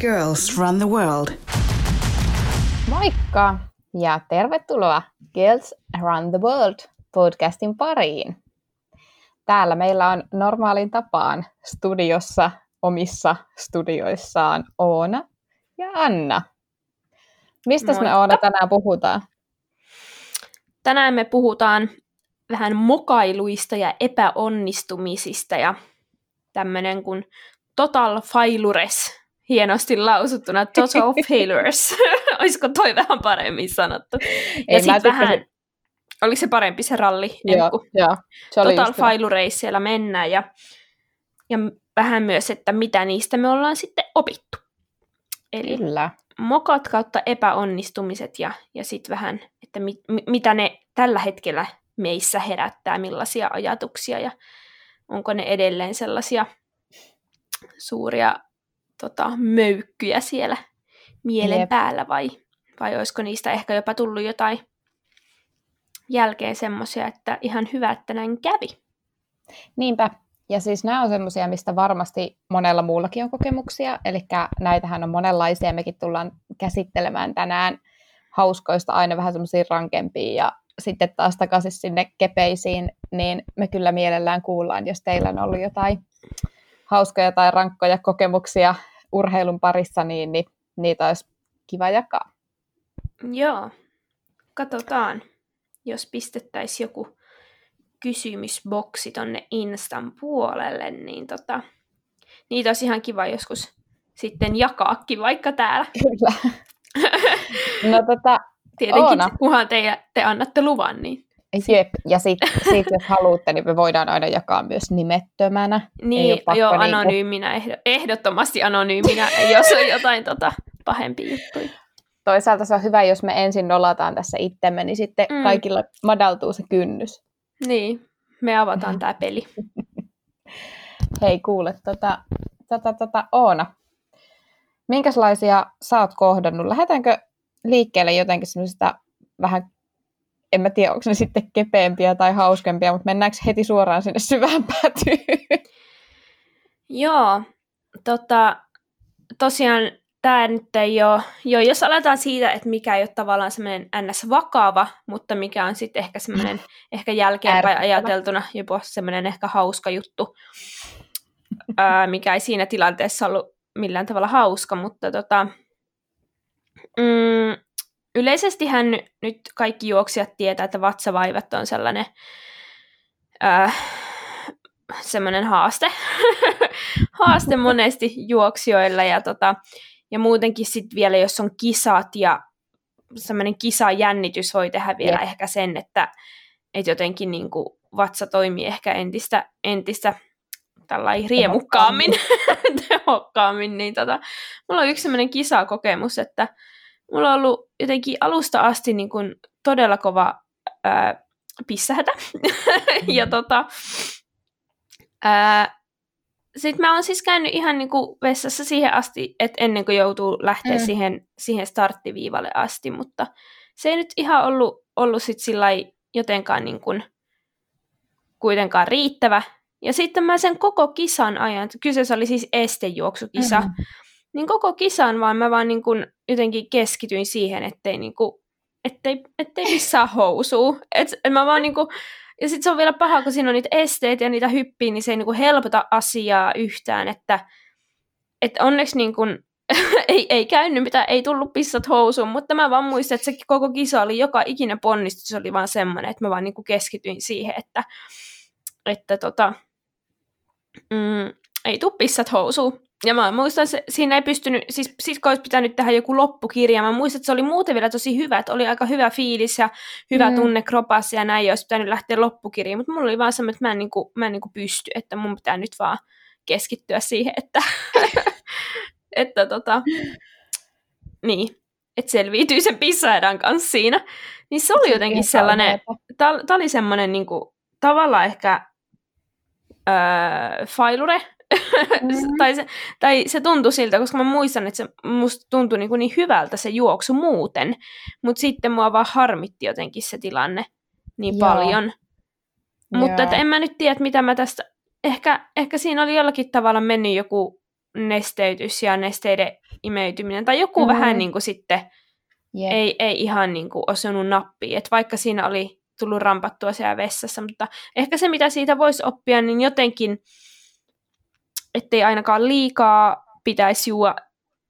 Girls Run the World. Moikka ja tervetuloa Girls Run the World podcastin pariin. Täällä meillä on normaalin tapaan studiossa omissa studioissaan Oona ja Anna. Mistä me Oona tänään puhutaan? Tänään me puhutaan vähän mokailuista ja epäonnistumisista ja tämmöinen kuin total failures, hienosti lausuttuna total failures. Olisiko toi vähän paremmin sanottu? Ja sitten vähän, se... oliko se parempi se ralli? Joo, joo. Se oli total failureissa siellä mennään ja, ja vähän myös, että mitä niistä me ollaan sitten opittu. Eli Kyllä. mokat kautta epäonnistumiset ja, ja sitten vähän, että mit, mitä ne tällä hetkellä meissä herättää, millaisia ajatuksia ja onko ne edelleen sellaisia suuria tota, möykkyjä siellä mielen Jep. päällä vai, vai olisiko niistä ehkä jopa tullut jotain jälkeen semmoisia, että ihan hyvä, että näin kävi. Niinpä. Ja siis nämä on semmoisia, mistä varmasti monella muullakin on kokemuksia, eli näitähän on monenlaisia, mekin tullaan käsittelemään tänään hauskoista aina vähän semmoisia rankempia ja sitten taas takaisin sinne kepeisiin, niin me kyllä mielellään kuullaan, jos teillä on ollut jotain hauskoja tai rankkoja kokemuksia urheilun parissa, niin, niin niitä olisi kiva jakaa. Joo, katsotaan, jos pistettäisiin joku kysymysboksi tonne Instan puolelle, niin tota, niitä olisi ihan kiva joskus sitten jakaakin vaikka täällä. Kyllä. No tota, Tietenkin, Oona. kunhan te, te annatte luvan, niin Jep, ja sitten sit, jos haluatte, niin me voidaan aina jakaa myös nimettömänä. Niin, joo, niinku- anonyyminä, niinku... ehdottomasti anonyyminä, jos on jotain tota, pahempia juttuja. Toisaalta se on hyvä, jos me ensin nolataan tässä itsemme, niin sitten mm. kaikilla madaltuu se kynnys. Niin, me avataan tämä peli. Hei, kuule, tota, tota, tota, Oona, minkälaisia sä oot kohdannut? Lähdetäänkö liikkeelle jotenkin semmoisista vähän en mä tiedä, onko ne sitten kepeämpiä tai hauskempia, mutta mennäänkö heti suoraan sinne syvään päätyyn? Joo, tota, tosiaan tämä nyt ei ole, jo, jos aletaan siitä, että mikä ei ole tavallaan semmoinen ns. vakava, mutta mikä on sitten ehkä semmoinen ehkä jälkeenpäin ajateltuna jopa semmoinen ehkä hauska juttu, ää, mikä ei siinä tilanteessa ollut millään tavalla hauska, mutta tota, mm, yleisesti hän nyt kaikki juoksijat tietää, että vatsavaivat on sellainen äh, semmoinen haaste. haaste monesti juoksijoilla ja, tota, ja muutenkin sitten vielä, jos on kisat ja semmoinen kisajännitys voi tehdä vielä yeah. ehkä sen, että, että jotenkin niin kuin vatsa toimii ehkä entistä, entistä tällainen riemukkaammin, tehokkaammin, niin tota, mulla on yksi semmoinen kisakokemus, että mulla on ollut jotenkin alusta asti niin kuin todella kova ää, pissähätä. ja tota, sitten mä oon siis käynyt ihan niin kuin vessassa siihen asti, että ennen kuin joutuu lähteä mm. siihen, siihen starttiviivalle asti, mutta se ei nyt ihan ollut, ollut sit sillä jotenkaan niin kuin kuitenkaan riittävä. Ja sitten mä sen koko kisan ajan, kyseessä oli siis estejuoksukisa, mm-hmm niin koko kisan vaan mä vaan niin kuin jotenkin keskityin siihen, ettei, niin kuin, ettei, ettei missään housuu. Et, et mä vaan niin kuin, ja sitten se on vielä paha, kun siinä on niitä esteet ja niitä hyppiä, niin se ei niin kuin helpota asiaa yhtään, että et onneksi niin kuin, ei, ei käynyt mitä ei tullut pissat housuun, mutta mä vaan muistan, että se koko kisa oli, joka ikinen ponnistus oli vaan semmoinen, että mä vaan niin kuin keskityin siihen, että, että tota, mm, ei tuu pissat housuun. Ja mä muistan, että siinä ei pystynyt, siis sisko olisi pitänyt tehdä joku loppukirja. Mä muistan, että se oli muuten vielä tosi hyvä, että oli aika hyvä fiilis ja hyvä mm. tunne kropassa ja näin, olisi pitänyt lähteä loppukirjaan. Mutta mulla oli vaan semmoinen, että mä en, niinku, mä en niinku pysty, että mun pitää nyt vaan keskittyä siihen, että, että tota, niin, että selviytyy sen pissaedan kanssa siinä. Niin se oli jotenkin sellainen, tämä oli semmoinen niinku, tavallaan ehkä öö, failure, Mm. tai, se, tai se tuntui siltä, koska mä muistan, että se musta tuntui niin, kuin niin hyvältä se juoksu muuten, mutta sitten mua vaan harmitti jotenkin se tilanne niin Joo. paljon. Mutta että en mä nyt tiedä, mitä mä tästä... Ehkä, ehkä siinä oli jollakin tavalla mennyt joku nesteytys ja nesteiden imeytyminen. Tai joku mm. vähän niin kuin sitten yep. ei, ei ihan niin kuin osunut nappiin. Että vaikka siinä oli tullut rampattua siellä vessassa, mutta ehkä se, mitä siitä voisi oppia, niin jotenkin, ettei ainakaan liikaa pitäisi juua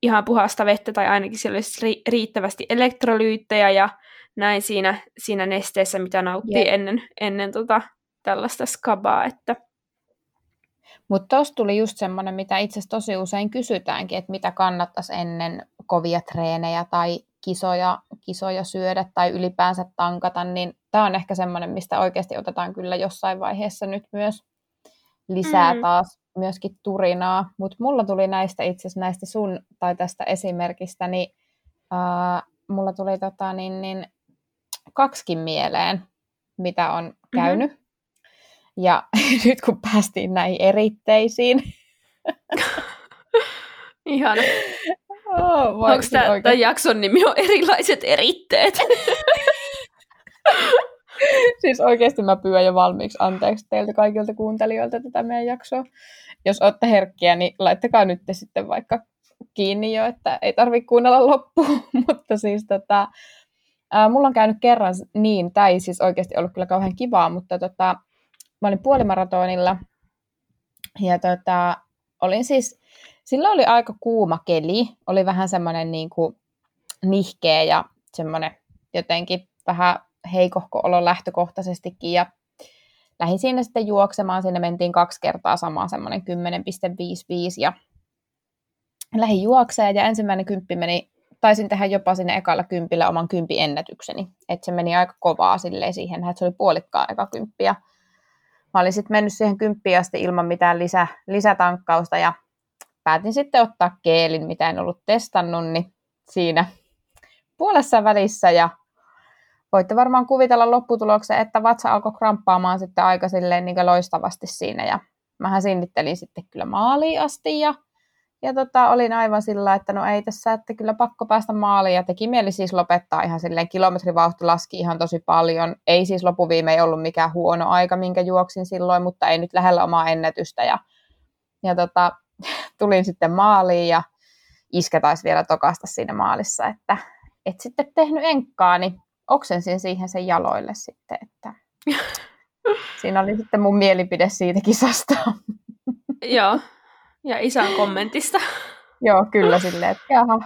ihan puhasta vettä, tai ainakin siellä olisi riittävästi elektrolyyttejä ja näin siinä, siinä nesteessä, mitä nauttii yep. ennen, ennen tota, tällaista skabaa, että mutta tuossa tuli just semmoinen, mitä itse asiassa tosi usein kysytäänkin, että mitä kannattaisi ennen kovia treenejä tai kisoja, kisoja syödä tai ylipäänsä tankata, niin tämä on ehkä semmoinen, mistä oikeasti otetaan kyllä jossain vaiheessa nyt myös lisää mm. taas myöskin turinaa. Mutta mulla tuli näistä itse asiassa näistä sun tai tästä esimerkistä, niin äh, mulla tuli tota, niin, niin, kaksikin mieleen, mitä on käynyt. Mm-hmm. Ja nyt kun päästiin näihin eritteisiin. Ihana. Oh, Onko tämän jakson nimi on erilaiset eritteet? siis oikeasti mä pyydän jo valmiiksi anteeksi teiltä kaikilta kuuntelijoilta tätä meidän jaksoa. Jos olette herkkiä, niin laittakaa nyt sitten vaikka kiinni jo, että ei tarvitse kuunnella loppuun. mutta siis tota, ää, mulla on käynyt kerran niin, tämä ei siis oikeasti ollut kyllä kauhean kivaa, mutta tota, mä olin puolimaratonilla ja tota, olin siis, silloin oli aika kuuma keli, oli vähän semmoinen niin kuin nihkeä ja semmoinen jotenkin vähän heikohko olo lähtökohtaisestikin ja lähdin siinä sitten juoksemaan, sinne mentiin kaksi kertaa samaan semmoinen 10,55 ja lähdin juokseen ja ensimmäinen kymppi meni, taisin tehdä jopa sinne ekalla kympillä oman kympi ennätykseni, että se meni aika kovaa silleen siihen, että se oli puolikkaan eka kymppi ja Mä olin sitten mennyt siihen kymppiin asti ilman mitään lisä, lisätankkausta ja päätin sitten ottaa keelin, mitä en ollut testannut, niin siinä puolessa välissä ja voitte varmaan kuvitella lopputuloksen, että vatsa alkoi kramppaamaan sitten aika silleen niin loistavasti siinä ja mähän sinnittelin sitten kyllä maaliin asti ja ja tota, olin aivan sillä, että no ei tässä, että kyllä pakko päästä maaliin. Ja teki mieli siis lopettaa ihan silleen, kilometrivauhti laski ihan tosi paljon. Ei siis lopuviime ollut mikään huono aika, minkä juoksin silloin, mutta ei nyt lähellä omaa ennätystä. Ja, ja tota, tulin sitten maaliin ja iskä taisi vielä tokasta siinä maalissa, että et sitten tehnyt enkkaa, niin oksensin siihen sen jaloille sitten, että siinä oli sitten mun mielipide siitä kisasta. Joo, ja isän kommentista. Joo, kyllä silleen, että jaha.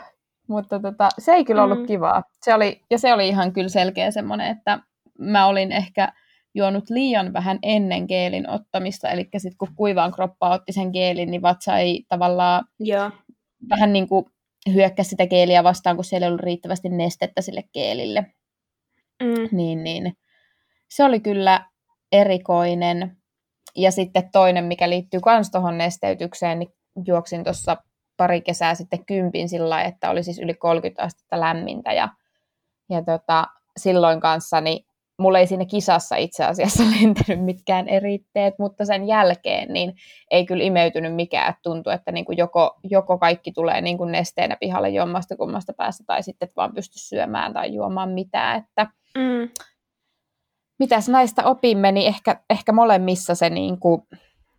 Mutta tota, se ei kyllä ollut mm. kivaa. Se oli, ja se oli ihan kyllä selkeä semmoinen, että mä olin ehkä juonut liian vähän ennen geelin ottamista, eli sitten kun kuivaan kroppaa otti sen geelin, niin vatsa ei tavallaan Joo. vähän niin kuin hyökkäsi sitä geeliä vastaan, kun siellä ei ollut riittävästi nestettä sille geelille. Mm. Niin, niin. Se oli kyllä erikoinen. Ja sitten toinen, mikä liittyy myös tuohon nesteytykseen, niin juoksin tuossa pari kesää sitten kympin sillä että oli siis yli 30 astetta lämmintä ja, ja tota, silloin kanssa niin mulla ei siinä kisassa itse asiassa lentänyt mitkään eritteet, mutta sen jälkeen niin ei kyllä imeytynyt mikään. Tuntui, että niin kuin joko, joko kaikki tulee niin kuin nesteenä pihalle jommasta kummasta päästä tai sitten vaan pysty syömään tai juomaan mitään. Että, mm mitäs näistä opimme, niin ehkä, ehkä molemmissa se niin kuin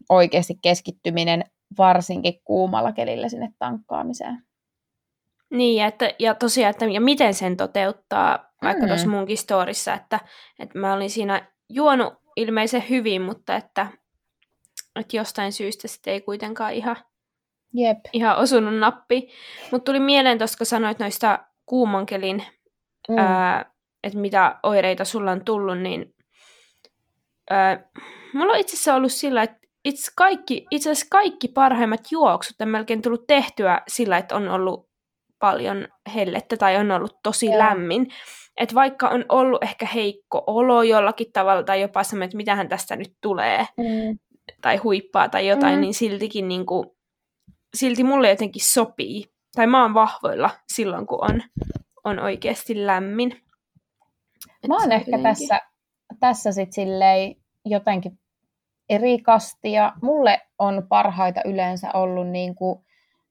oikeasti keskittyminen varsinkin kuumalla kelillä sinne tankkaamiseen. Niin, ja, että, ja tosiaan, että ja miten sen toteuttaa, vaikka mm. tuossa munkin storissa, että, että mä olin siinä juonut ilmeisen hyvin, mutta että, että jostain syystä sitten ei kuitenkaan ihan, Jep. ihan osunut nappi. Mutta tuli mieleen tuossa, kun sanoit noista kuumankelin mm. ää, että mitä oireita sulla on tullut, niin ää, mulla on itse asiassa ollut sillä, että itse, kaikki, itse asiassa kaikki parhaimmat juoksut on melkein tullut tehtyä sillä, että on ollut paljon hellettä tai on ollut tosi yeah. lämmin. Että vaikka on ollut ehkä heikko olo jollakin tavalla tai jopa semmoinen, että mitähän tästä nyt tulee mm. tai huippaa tai jotain, mm. niin siltikin niin kuin, silti mulle jotenkin sopii. Tai mä oon vahvoilla silloin, kun on, on oikeasti lämmin. Mä oon ehkä jotenkin... tässä, tässä sit silleen jotenkin eri kastia. Mulle on parhaita yleensä ollut niin kuin,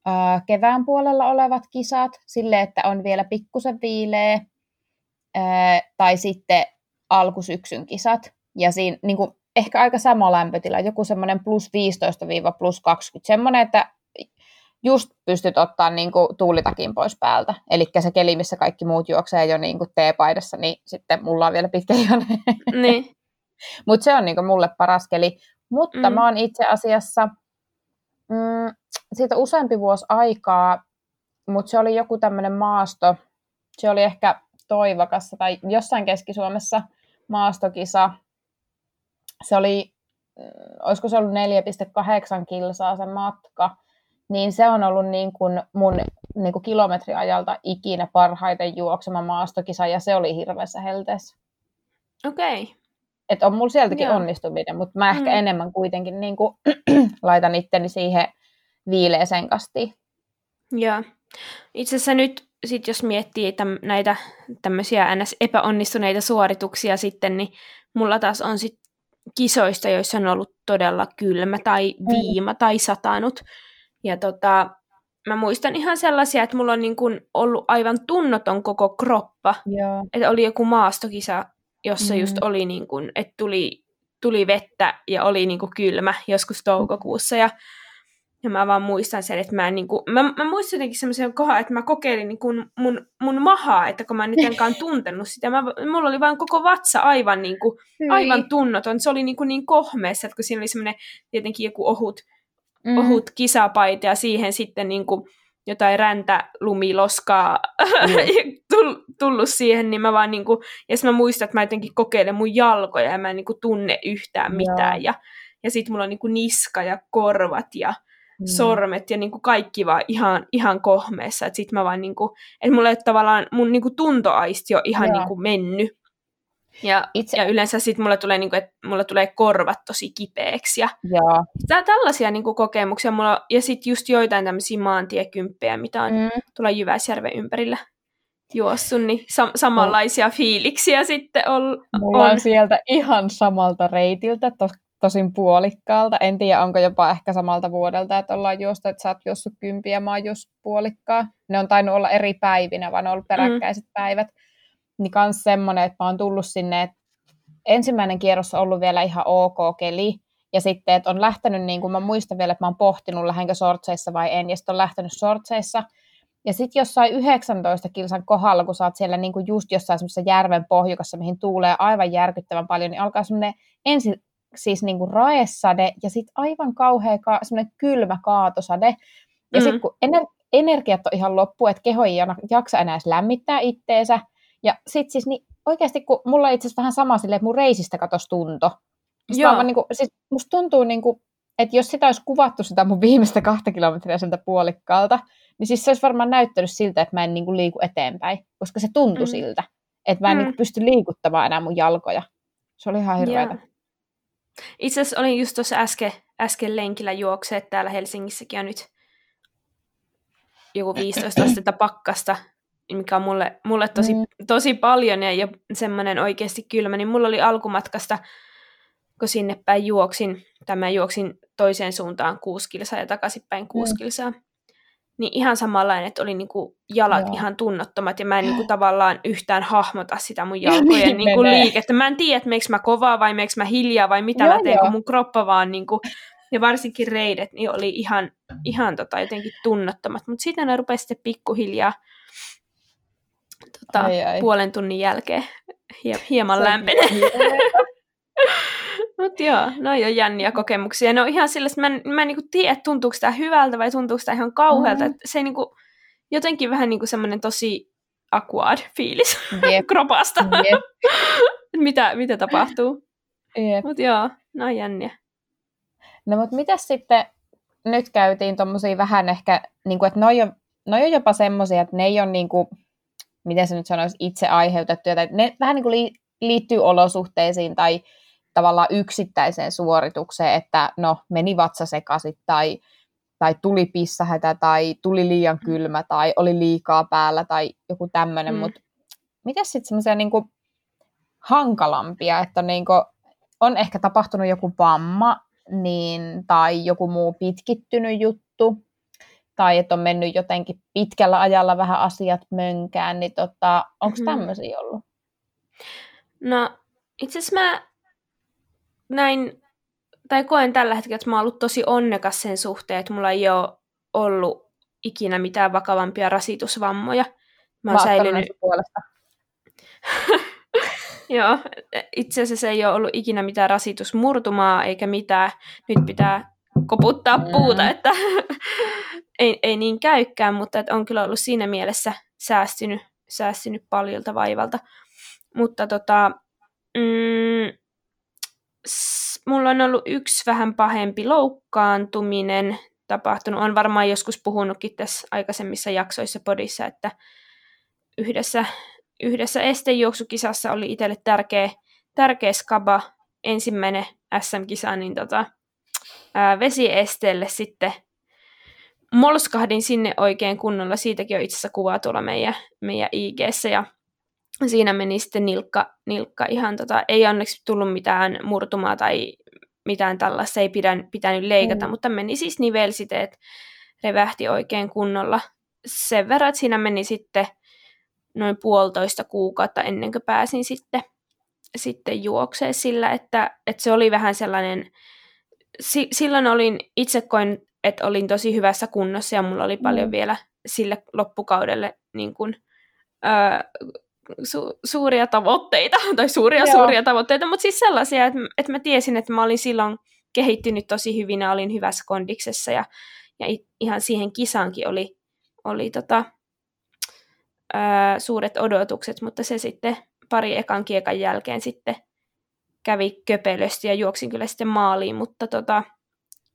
ää, kevään puolella olevat kisat, sille että on vielä pikkusen viileä, ää, tai sitten alkusyksyn kisat. Ja siinä niin kuin, ehkä aika sama lämpötila, joku semmoinen plus 15 plus 20, semmoinen, että just pystyt ottaa niin kuin tuulitakin pois päältä. Eli se keli, missä kaikki muut juoksee jo niin kuin teepaidassa, niin sitten mulla on vielä pitkä Niin. Mutta se on niin kuin mulle paras keli. Mutta mm. mä oon itse asiassa, mm, siitä useampi vuosi aikaa, mutta se oli joku tämmöinen maasto, se oli ehkä Toivakassa tai jossain Keski-Suomessa maastokisa. Se oli, olisiko se ollut 4,8 kilsaa se matka, niin se on ollut niin kuin mun niin kuin kilometriajalta ikinä parhaiten juoksema maastokisa, ja se oli hirveässä helteessä. Okei. Okay. Että on mulla sieltäkin Joo. onnistuminen, mutta mä ehkä mm. enemmän kuitenkin niin kuin, laitan itteni siihen viileeseen kastiin. Joo. Itse asiassa nyt, sit jos miettii täm, näitä tämmöisiä ns. epäonnistuneita suorituksia sitten, niin mulla taas on sit kisoista, joissa on ollut todella kylmä tai mm. viima mm. tai satanut. Ja tota, mä muistan ihan sellaisia, että mulla on niin kun ollut aivan tunnoton koko kroppa. Joo. Että oli joku maastokisa, jossa mm. just oli niin kun, että tuli, tuli vettä ja oli niin kylmä joskus toukokuussa. Ja ja mä vaan muistan sen, että mä en niinku, mä, mä muistan jotenkin semmoisen kohdan, että mä kokeilin niinku mun, mun mahaa, että kun mä en nyt enkaan tuntenut sitä, mä, mulla oli vaan koko vatsa aivan, niinku, aivan tunnoton. Se oli niinku niin kohmeessa, että kun siinä oli semmoinen tietenkin joku ohut, mm. ohut kisapaita ja siihen sitten niinku jotain räntä, lumiloskaa mm. tullut siihen, niin mä vaan niinku, ja mä muistan, että mä jotenkin kokeilen mun jalkoja ja mä en niinku tunne yhtään mitään. Ja, ja sit mulla on niinku niska ja korvat ja mm. sormet ja niin kuin kaikki vaan ihan, ihan kohmeessa. Että sit mä vaan niin kuin, että mulla ei tavallaan mun niin kuin tuntoaisti jo ihan niin kuin mennyt. Ja, Itse... ja yleensä sitten mulla tulee, niin kuin, että mulla tulee korvat tosi kipeäksi. Ja Joo. Tää, tällaisia niin kuin, kokemuksia mulla ja sitten just joitain tämmöisiä maantiekymppejä, mitä on mm. tulla Jyväsjärven ympärillä juossut, niin sa- samanlaisia fiiliksiä sitten on. Mulla on sieltä ihan samalta reitiltä, to- tosin puolikkaalta. En tiedä, onko jopa ehkä samalta vuodelta, että ollaan juosta, että sä oot juossut kympiä, mä oon just puolikkaa. Ne on tainnut olla eri päivinä, vaan on ollut peräkkäiset mm. päivät. Niin kans semmonen, että mä oon tullut sinne, että ensimmäinen kierros on ollut vielä ihan ok keli, ja sitten, että on lähtenyt, niin kuin mä muistan vielä, että mä oon pohtinut, lähdenkö sortseissa vai en, ja sitten on lähtenyt sortseissa, ja sitten jossain 19 kilsan kohdalla, kun sä oot siellä niin kuin just jossain semmoisessa järven pohjukassa, mihin tuulee aivan järkyttävän paljon, niin alkaa semmoinen ensin siis niin kuin raesade ja sitten aivan kauhea ka- semmoinen kylmä kaatosade. Ja mm. sitten kun ener- energiat on ihan loppu, että keho ei jaksa enää edes lämmittää itteensä. Ja sitten siis niin oikeasti, kun mulla itse asiassa vähän sama silleen, että mun reisistä katosi tunto. Joo. Vaan, niin kuin, siis musta tuntuu, niin kuin, että jos sitä olisi kuvattu sitä mun viimeistä kahta kilometriä sieltä puolikkaalta, niin siis se olisi varmaan näyttänyt siltä, että mä en niin kuin liiku eteenpäin, koska se tuntui mm. siltä, että mä en mm. niin kuin pysty liikuttamaan enää mun jalkoja. Se oli ihan hirveätä. Yeah. Itse asiassa olin just tuossa äsken, äsken lenkillä juokseet täällä Helsingissäkin on nyt joku 15 astetta pakkasta, mikä on mulle, mulle tosi, mm. tosi paljon ja, ja semmoinen oikeasti kylmä, niin mulla oli alkumatkasta, kun sinne päin juoksin, tämä juoksin toiseen suuntaan kuusi kilsaa ja takaisinpäin kuusi mm. kilsaa, niin ihan samanlainen, että oli niinku jalat Joo. ihan tunnottomat ja mä en niinku tavallaan yhtään hahmota sitä mun jalkojen niin niinku liikettä. Mä en tiedä, että meikö mä kovaa vai meikö mä hiljaa vai mitä Joo, mä teen, jo. kun mun kroppa vaan niinku, ja varsinkin reidet niin oli ihan, ihan tota, jotenkin tunnottomat. Mutta sitten ne rupesi sitten pikkuhiljaa tota, ai, ai. puolen tunnin jälkeen hieman lämpenee. Mutta joo, no on jänniä kokemuksia. Ne on ihan sillä, että mä en, mä en niinku tiedä, että tuntuuko tämä hyvältä vai tuntuuko tämä ihan kauhealta. Mm. se niinku, jotenkin vähän niinku semmoinen tosi aquad fiilis yep. kropasta. Yep. mitä, mitä tapahtuu. Yep. Mutta joo, no jänniä. No mutta mitä sitten, nyt käytiin tuommoisia vähän ehkä, niinku, että noi on, noi on jopa semmoisia, että ne ei ole niinku, miten se nyt sanoisi, itse aiheutettuja, tai ne vähän niinku liittyy olosuhteisiin tai tavallaan yksittäiseen suoritukseen, että no meni vatsa sekaisin tai, tai tuli pissahätä tai tuli liian mm. kylmä tai oli liikaa päällä tai joku tämmöinen, mm. mutta mitä sitten semmoisia niinku hankalampia, että niinku on ehkä tapahtunut joku vamma niin, tai joku muu pitkittynyt juttu, tai että on mennyt jotenkin pitkällä ajalla vähän asiat mönkään, niin tota, onko mm-hmm. tämmöisiä ollut? No itse asiassa mä näin, tai koen tällä hetkellä, että mä oon ollut tosi onnekas sen suhteen, että mulla ei ole ollut ikinä mitään vakavampia rasitusvammoja. Mä oon säilynyt... puolesta. Joo, itse asiassa ei ole ollut ikinä mitään rasitusmurtumaa eikä mitään. Nyt pitää koputtaa mm. puuta, että ei, ei niin käykään, mutta että on kyllä ollut siinä mielessä säästynyt, säästynyt paljolta vaivalta. Mutta tota, mm, mulla on ollut yksi vähän pahempi loukkaantuminen tapahtunut. On varmaan joskus puhunutkin tässä aikaisemmissa jaksoissa podissa, että yhdessä, yhdessä estejuoksukisassa oli itselle tärkeä, tärkeä skaba, ensimmäinen SM-kisa, niin tota, ää, vesiesteelle sitten molskahdin sinne oikein kunnolla. Siitäkin on itse asiassa kuvaa tuolla meidän, meidän ig ja siinä meni sitten nilkka, nilkka ihan tota, ei onneksi tullut mitään murtumaa tai mitään tällaista, ei pidä, pitänyt leikata, mm. mutta meni siis nivelsiteet, revähti oikein kunnolla. Sen verran, että siinä meni sitten noin puolitoista kuukautta ennen kuin pääsin sitten, sitten juokseen sillä, että, että se oli vähän sellainen, si, silloin olin, itse koin, että olin tosi hyvässä kunnossa ja mulla oli paljon mm. vielä sille loppukaudelle niin kuin, öö, su- suuria tavoitteita, tai suuria Joo. suuria tavoitteita, mutta siis sellaisia, että, että mä tiesin, että mä olin silloin kehittynyt tosi hyvin ja olin hyvässä kondiksessa ja, ja ihan siihen kisaankin oli, oli tota, ää, suuret odotukset, mutta se sitten pari ekan kiekan jälkeen sitten kävi köpelösti ja juoksin kyllä sitten maaliin, mutta tota,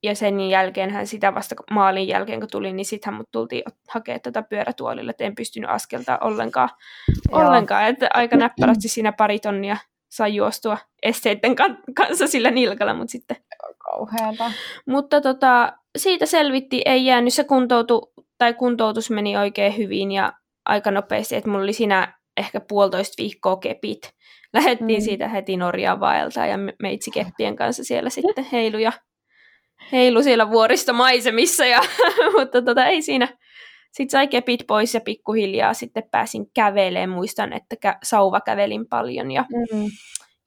ja sen jälkeen hän sitä vasta maalin jälkeen, kun tuli, niin sitten mut tultiin hakea tätä pyörätuolilla, että en pystynyt askeltaa ollenkaan. ollenkaan. Että aika näppärästi siinä pari tonnia sai juostua esteiden kanssa sillä nilkalla, mutta sitten... Kauheata. Mutta tota, siitä selvitti, ei jäänyt se kuntoutu, tai kuntoutus meni oikein hyvin ja aika nopeasti, että mulla oli siinä ehkä puolitoista viikkoa kepit. Lähettiin mm. siitä heti Norjaan vaeltaa ja meitsi keppien kanssa siellä sitten heiluja heilu siellä vuoristomaisemissa, ja, mutta tota, ei siinä. Sitten sai kepit pois ja pikkuhiljaa sitten pääsin kävelemään. Muistan, että kä- sauva kävelin paljon ja, mm-hmm.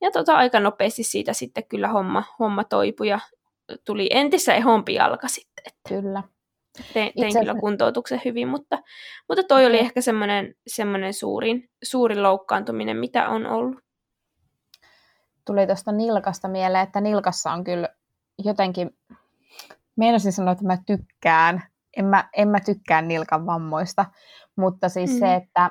ja tota, aika nopeasti siitä sitten kyllä homma, homma toipui ja tuli entistä ehompi jalka sitten. Että kyllä. Tein, tein Itse... kyllä kuntoutuksen hyvin, mutta, mutta toi oli ehkä semmoinen, semmoinen suurin, suurin loukkaantuminen, mitä on ollut. Tuli tuosta nilkasta mieleen, että nilkassa on kyllä jotenkin meinasin sanoa, että mä tykkään. En mä, en mä tykkään nilkan vammoista, mutta siis mm. se, että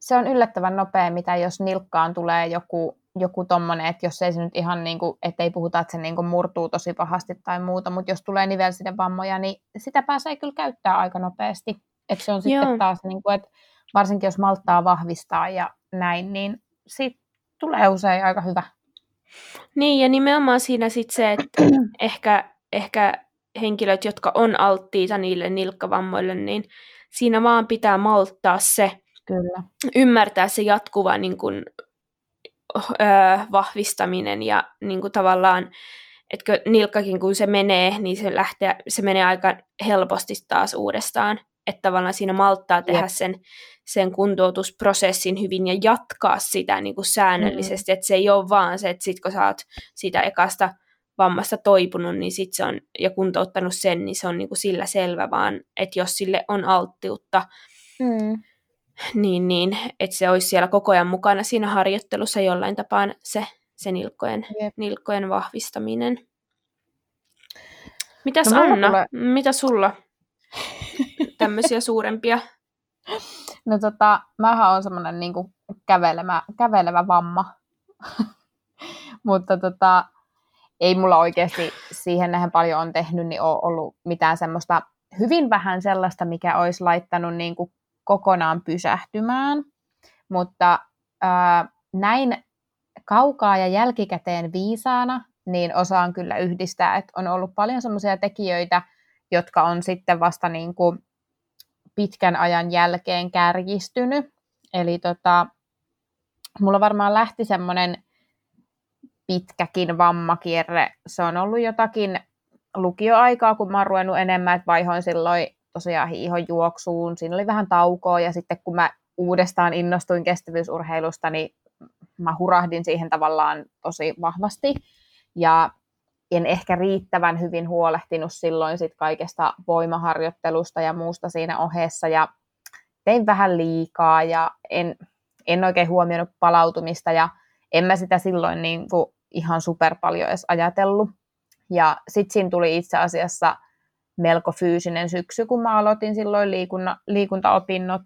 se on yllättävän nopea, mitä jos nilkkaan tulee joku, joku tommonen, että jos ei se nyt ihan niin kuin, ettei puhuta, että se niin kuin murtuu tosi pahasti tai muuta, mutta jos tulee vammoja, niin sitä pääsee kyllä käyttää aika nopeasti. Että se on sitten Joo. taas, niin kuin, että varsinkin jos malttaa vahvistaa ja näin, niin siitä tulee usein aika hyvä. Niin, ja nimenomaan siinä sitten se, että ehkä, ehkä henkilöt, jotka on alttiita niille nilkkavammoille, niin siinä vaan pitää malttaa se, Kyllä. ymmärtää se jatkuva niin kuin, öö, vahvistaminen ja niin kuin tavallaan, että nilkkakin kun se menee, niin se, lähtee, se menee aika helposti taas uudestaan. Että tavallaan siinä malttaa tehdä sen, sen kuntoutusprosessin hyvin ja jatkaa sitä niin kuin säännöllisesti. Mm. Että se ei ole vaan se, että sit kun sä oot siitä ekasta vammasta toipunut niin sit se on, ja kuntouttanut sen, niin se on niin kuin sillä selvä, vaan että jos sille on alttiutta, mm. niin, niin että se olisi siellä koko ajan mukana siinä harjoittelussa jollain tapaa se, se nilkkojen, nilkkojen vahvistaminen. Mitäs no, Anna, tulee... mitä sulla tämmöisiä suurempia? No tota, mähän on semmoinen niin kävelevä, kävelevä vamma. Mutta tota, ei mulla oikeasti siihen nähden paljon on tehnyt, niin ole ollut mitään semmoista, hyvin vähän sellaista, mikä olisi laittanut niin kuin kokonaan pysähtymään. Mutta ää, näin kaukaa ja jälkikäteen viisaana, niin osaan kyllä yhdistää, että on ollut paljon semmoisia tekijöitä, jotka on sitten vasta niin kuin pitkän ajan jälkeen kärjistynyt. Eli tota, mulla varmaan lähti semmoinen pitkäkin vammakierre. Se on ollut jotakin lukioaikaa, kun mä oon ruvennut enemmän, että vaihoin silloin tosiaan hiihon juoksuun. Siinä oli vähän taukoa ja sitten kun mä uudestaan innostuin kestävyysurheilusta, niin mä hurahdin siihen tavallaan tosi vahvasti. Ja en ehkä riittävän hyvin huolehtinut silloin sit kaikesta voimaharjoittelusta ja muusta siinä ohessa ja tein vähän liikaa ja en, en oikein huomioinut palautumista ja en mä sitä silloin niin kuin ihan super paljon edes ajatellut. Ja sitten siinä tuli itse asiassa melko fyysinen syksy, kun mä aloitin silloin liikunta, liikuntaopinnot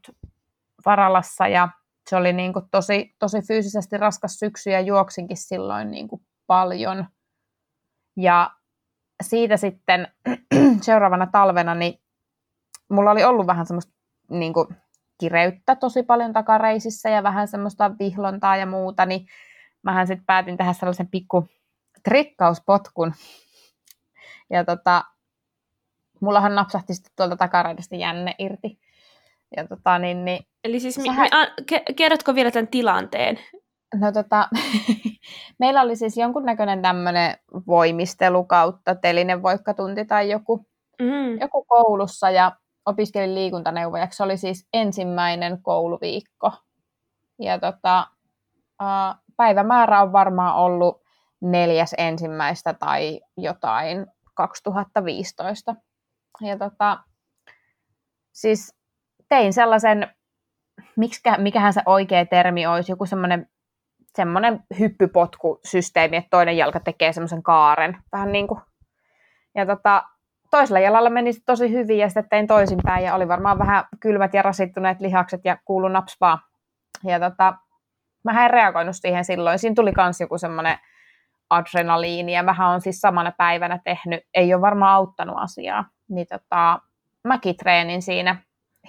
Varalassa ja se oli niin kuin tosi, tosi fyysisesti raskas syksy ja juoksinkin silloin niin kuin paljon. Ja siitä sitten seuraavana talvena niin mulla oli ollut vähän semmoista niin kuin kireyttä tosi paljon takareisissä ja vähän semmoista vihlontaa ja muuta, niin mähän sitten päätin tehdä sellaisen pikku trikkauspotkun. Ja tota, mullahan napsahti sitten tuolta takareidesta jänne irti. Ja tota, niin, niin, Eli siis Sähän... mi, a, kerrotko vielä tämän tilanteen? No tota, meillä oli siis jonkunnäköinen tämmöinen voimistelu kautta telinen voikkatunti tai joku, mm. joku koulussa ja opiskelin liikuntaneuvojaksi. Se oli siis ensimmäinen kouluviikko. Ja tota, päivämäärä on varmaan ollut neljäs ensimmäistä tai jotain 2015. Ja tota, siis tein sellaisen, miksikä, mikähän se oikea termi olisi, joku semmoinen semmoinen hyppypotkusysteemi, että toinen jalka tekee semmoisen kaaren. Vähän niin kuin. Ja tota, toisella jalalla meni tosi hyvin ja sitten tein toisinpäin ja oli varmaan vähän kylmät ja rasittuneet lihakset ja kuulu napspaa. Ja tota, mä en reagoinut siihen silloin. Siinä tuli myös joku semmoinen adrenaliini ja vähän on siis samana päivänä tehnyt, ei ole varmaan auttanut asiaa. Niin tota, mäkin treenin siinä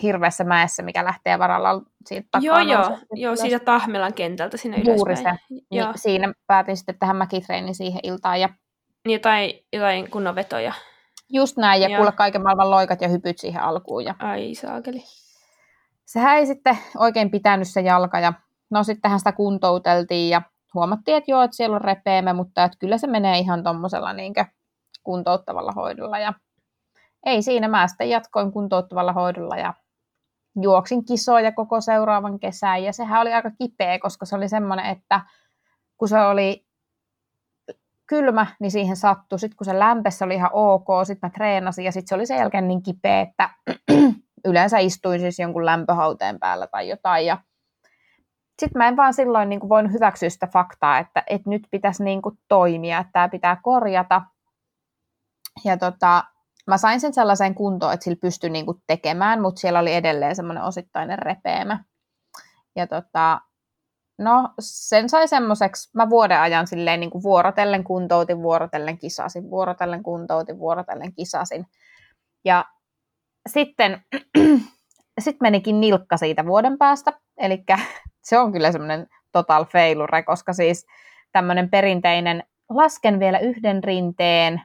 hirveässä mäessä, mikä lähtee varalla siitä takaa. Joo, joo, joo siitä Tahmelan kentältä sinne ylöspäin. Juuri se. Niin siinä päätin sitten tehdä mäkitreenin siihen iltaan. Ja... Niin jotain, jotain kunnon vetoja. Just näin, ja kuule kaiken maailman loikat ja hypyt siihen alkuun. Ja... Ai saakeli. Sehän ei sitten oikein pitänyt se jalka, ja no sittenhän sitä kuntouteltiin, ja huomattiin, että joo, että siellä on repeämä, mutta että kyllä se menee ihan tuommoisella niin kuntouttavalla hoidolla. Ja ei siinä, mä sitten jatkoin kuntouttavalla hoidolla ja juoksin kisoja koko seuraavan kesän ja sehän oli aika kipeä, koska se oli semmoinen, että kun se oli kylmä, niin siihen sattui. Sitten kun se lämpesi, oli ihan ok, sitten mä treenasin ja sitten se oli sen jälkeen niin kipeä, että yleensä istuin siis jonkun lämpöhauteen päällä tai jotain ja sitten mä en vaan silloin niin kuin voinut hyväksyä sitä faktaa, että, että nyt pitäisi niin kuin toimia, että tämä pitää korjata. Ja tota, mä sain sen sellaiseen kuntoon, että sillä pystyi niin kuin tekemään, mutta siellä oli edelleen semmoinen osittainen repeämä. Ja tota, no sen sai semmoiseksi, mä vuoden ajan silleen niin kuin vuorotellen kuntoutin, vuorotellen kisasin, vuorotellen kuntoutin, vuorotellen kisasin. Ja sitten sit menikin nilkka siitä vuoden päästä, eli se on kyllä semmoinen total failure, koska siis tämmöinen perinteinen lasken vielä yhden rinteen,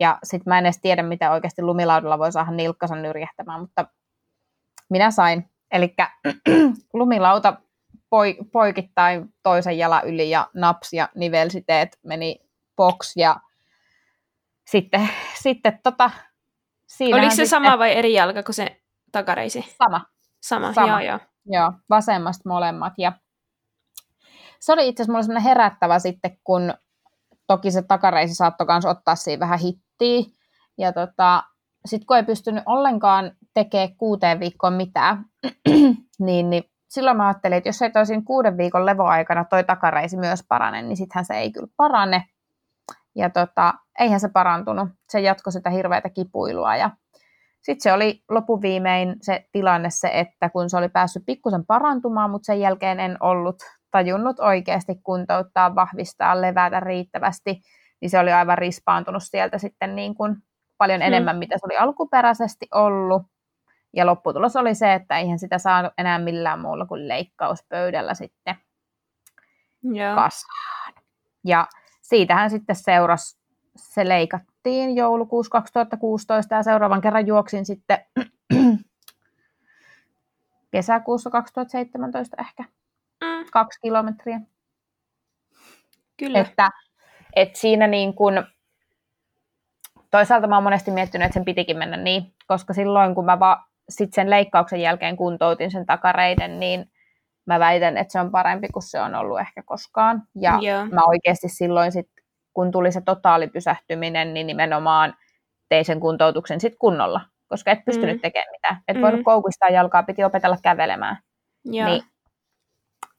ja sitten mä en edes tiedä, mitä oikeasti lumilaudalla voi saada nilkkansa nyrjähtämään, mutta minä sain. Eli lumilauta poi, poikittain toisen jalan yli ja naps ja nivelsiteet meni box ja sitten, sitten tota, siinä Oliko se sitten... sama vai eri jalka kuin se takareisi? Sama. Sama, sama. joo joo. Joo, vasemmasta molemmat. Ja se oli itse asiassa mulle herättävä sitten, kun toki se takareisi saattoi myös ottaa siihen vähän hittiä. Ja tota, sitten kun ei pystynyt ollenkaan tekemään kuuteen viikkoon mitään, niin, niin silloin mä ajattelin, että jos ei toisin kuuden viikon levoaikana toi takareisi myös parane, niin sittenhän se ei kyllä parane. Ja tota, eihän se parantunut. Se jatkoi sitä hirveätä kipuilua ja sitten se oli lopuviimein se tilanne se, että kun se oli päässyt pikkusen parantumaan, mutta sen jälkeen en ollut tajunnut oikeasti kuntouttaa, vahvistaa, levätä riittävästi, niin se oli aivan rispaantunut sieltä sitten niin kuin paljon hmm. enemmän, mitä se oli alkuperäisesti ollut. Ja lopputulos oli se, että eihän sitä saanut enää millään muulla kuin leikkauspöydällä sitten Joo. kasaan. Ja siitähän sitten seurasi, se leikattiin joulukuussa 2016 ja seuraavan kerran juoksin sitten kesäkuussa 2017 ehkä mm. kaksi kilometriä. Kyllä. Että, että siinä niin kun, toisaalta mä oon monesti miettinyt, että sen pitikin mennä niin, koska silloin kun mä va, sit sen leikkauksen jälkeen kuntoutin sen takareiden, niin mä väitän, että se on parempi kuin se on ollut ehkä koskaan. Ja yeah. mä oikeasti silloin sit kun tuli se totaalipysähtyminen, niin nimenomaan tein sen kuntoutuksen sitten kunnolla, koska et pystynyt mm. tekemään mitään. Et mm. voinut koukistaa jalkaa, piti opetella kävelemään. Joo. Niin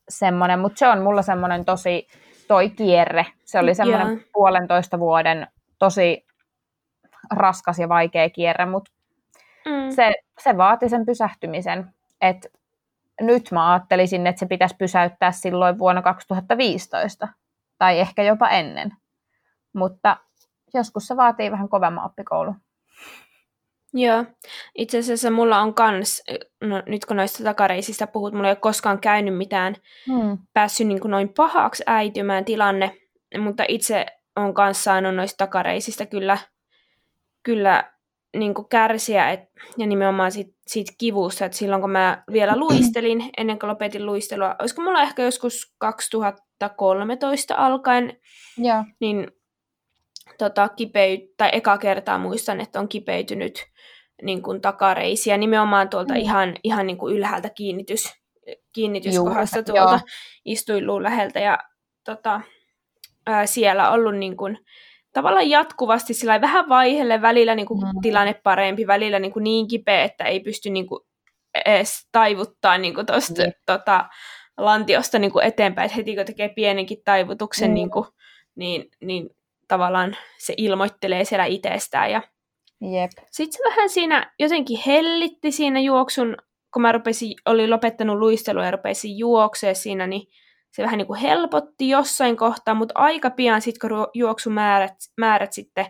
semmoinen, mutta se on mulla semmoinen tosi, toi kierre, se oli semmoinen Joo. puolentoista vuoden tosi raskas ja vaikea kierre, mutta mm. se, se vaati sen pysähtymisen, että nyt mä ajattelisin, että se pitäisi pysäyttää silloin vuonna 2015 tai ehkä jopa ennen. Mutta joskus se vaatii vähän kovemman oppikoulu. Joo. Itse asiassa mulla on kans, no, nyt kun noista takareisista puhut, mulla ei ole koskaan käynyt mitään, hmm. päässyt niin kuin noin pahaksi äitymään tilanne, mutta itse on kanssa saanut noista takareisista kyllä, kyllä niin kuin kärsiä et, ja nimenomaan siitä, siitä kivusta, että silloin kun mä vielä luistelin, ennen kuin lopetin luistelua, olisiko mulla ehkä joskus 2013 alkaen, ja. niin tota, kipeyt, tai eka kertaa muistan, että on kipeytynyt niin kuin takareisiä, nimenomaan tuolta mm. ihan, ihan niin kuin ylhäältä kiinnitys, kiinnityskohdasta Juu, tuolta istuiluun läheltä, ja tota, ää, siellä ollut niin kuin, tavallaan jatkuvasti sillä vähän vaihelle, välillä niin kuin mm. tilanne parempi, välillä niin, kuin niin kipeä, että ei pysty niin kuin edes taivuttaa niin kuin tosta, mm. tota, lantiosta niin kuin eteenpäin, että heti kun tekee pienenkin taivutuksen, mm. niin, kuin, niin, niin tavallaan se ilmoittelee siellä itsestään. Ja Jep. Sitten se vähän siinä jotenkin hellitti siinä juoksun, kun mä rupesin, olin lopettanut luistelua ja rupesin juoksea siinä, niin se vähän niin kuin helpotti jossain kohtaa, mutta aika pian sitten, kun juoksumäärät määrät sitten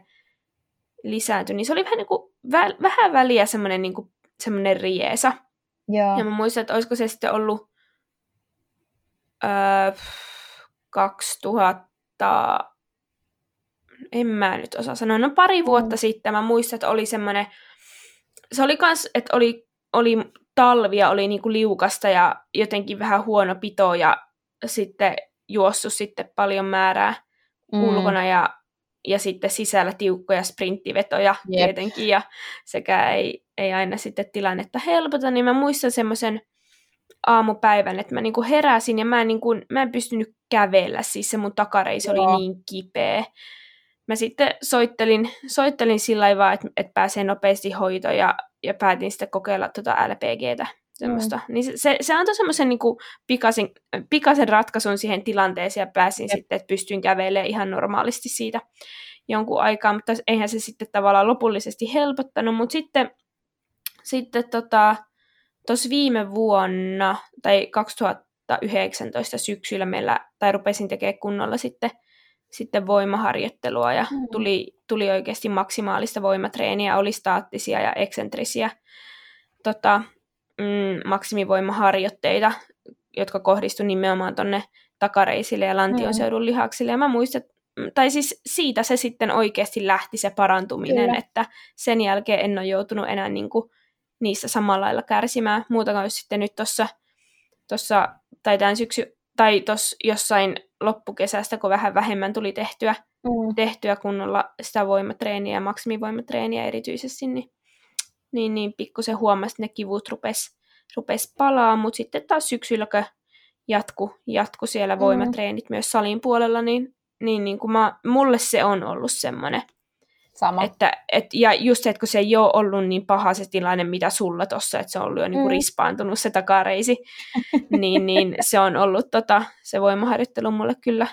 lisääntyi, niin se oli vähän, niin kuin, vä, vähän väliä semmoinen niin kuin, semmoinen rieesa. Joo. Ja mä muistan, että olisiko se sitten ollut öö, 2000, en mä nyt osaa sanoa, no pari mm. vuotta mm. sitten mä muistan, että oli semmoinen, se oli kans, että oli, oli talvia, oli niinku liukasta ja jotenkin vähän huono pito ja sitten juossut sitten paljon määrää mm. ulkona ja, ja sitten sisällä tiukkoja sprinttivetoja yep. tietenkin ja sekä ei, ei aina sitten tilannetta helpota, niin mä muistan semmoisen aamupäivän, että mä niinku heräsin ja mä en, niinku, mä en pystynyt kävellä, siis se mun takareisi Joo. oli niin kipeä. Mä sitten soittelin, soittelin sillä lailla, että, että pääsee nopeasti hoitoon ja, ja päätin sitten kokeilla tuota LPGtä semmoista. Mm. Niin se, se, se antoi semmoisen niin pikaisen, pikaisen ratkaisun siihen tilanteeseen ja pääsin Jep. sitten, että pystyin kävelemään ihan normaalisti siitä jonkun aikaa, mutta eihän se sitten tavallaan lopullisesti helpottanut, mutta sitten, sitten tota, tuossa viime vuonna tai 2019 syksyllä meillä, tai rupesin tekemään kunnolla sitten, sitten voimaharjoittelua ja mm. tuli, tuli oikeasti maksimaalista voimatreeniä, oli staattisia ja eksentrisiä tota, mm, maksimivoimaharjoitteita, jotka kohdistuivat nimenomaan tuonne takareisille ja lantionseudun mm. lihaksille. Ja mä muistan, mm, tai siis siitä se sitten oikeasti lähti se parantuminen, Kyllä. että sen jälkeen en ole joutunut enää niin kuin niissä samalla lailla kärsimään. Muuta kuin sitten nyt tuossa, tossa, tai tämän syksy, tai tuossa jossain loppukesästä, kun vähän vähemmän tuli tehtyä, mm. tehtyä kunnolla sitä voimatreeniä ja maksimivoimatreeniä erityisesti, niin niin, niin pikkusen huomasi, että ne kivut rupes, rupes palaa, mutta sitten taas syksyllä, kun jatku, jatku siellä mm. voimatreenit mm. myös salin puolella, niin, niin, niin kuin mä, mulle se on ollut semmoinen. Sama. Että, et, ja just se, että kun se ei ole ollut niin paha se tilanne, mitä sulla tuossa, että se on ollut jo niin kuin mm. rispaantunut se takareisi, niin, niin se on ollut tota, se voimaharjoittelu mulle kyllä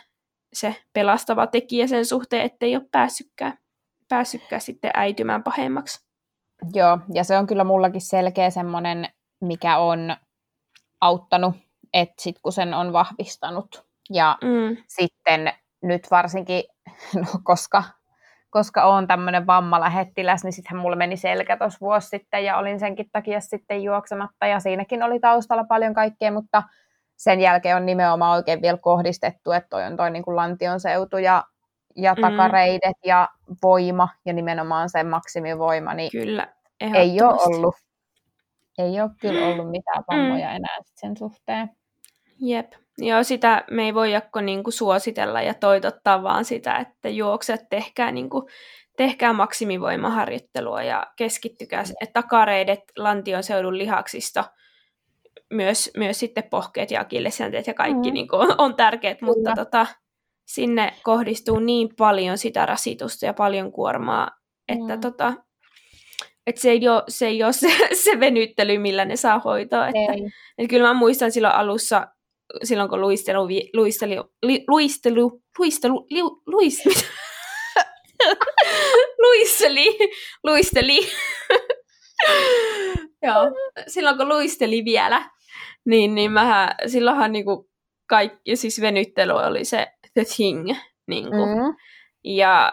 se pelastava tekijä sen suhteen, ettei ole päässytkään, päässytkään sitten äitymään pahemmaksi. Joo, ja se on kyllä mullakin selkeä semmoinen, mikä on auttanut, että sit kun sen on vahvistanut. Ja mm. sitten nyt varsinkin, no koska, koska on tämmöinen vammalähettiläs, niin sittenhän mulla meni selkä tuossa vuosi sitten ja olin senkin takia sitten juoksematta ja siinäkin oli taustalla paljon kaikkea, mutta sen jälkeen on nimenomaan oikein vielä kohdistettu, että toi on toi niin kuin lantion seutu ja ja mm. takareidet ja voima ja nimenomaan se maksimivoima, niin kyllä, ei ole ollut. Ei ole kyllä ollut mitään vammoja mm. enää sen suhteen. Jep. Joo, sitä me ei voi jakko niinku suositella ja toitottaa vaan sitä, että juokset tehkää, niinku, tehkää maksimivoimaharjoittelua ja keskittykää että takareidet lantion seudun lihaksista, myös, myös sitten pohkeet ja akillesjänteet ja kaikki mm. niinku, on, on tärkeät, mutta tota, sinne kohdistuu niin paljon sitä rasitusta ja paljon kuormaa, että mm. tota, et se ei ole se, ei ole se, se venyttely, millä ne saa hoitoa. Että, et kyllä mä muistan silloin alussa, silloin kun luistelu, luisteli, li, luistelu, luistelu, liu, luist, luisteli, luisteli, Joo, silloin kun luisteli vielä, niin, niin mähän, silloinhan niinku kaikki, siis venyttely oli se the thing. Niinku. Mm. Ja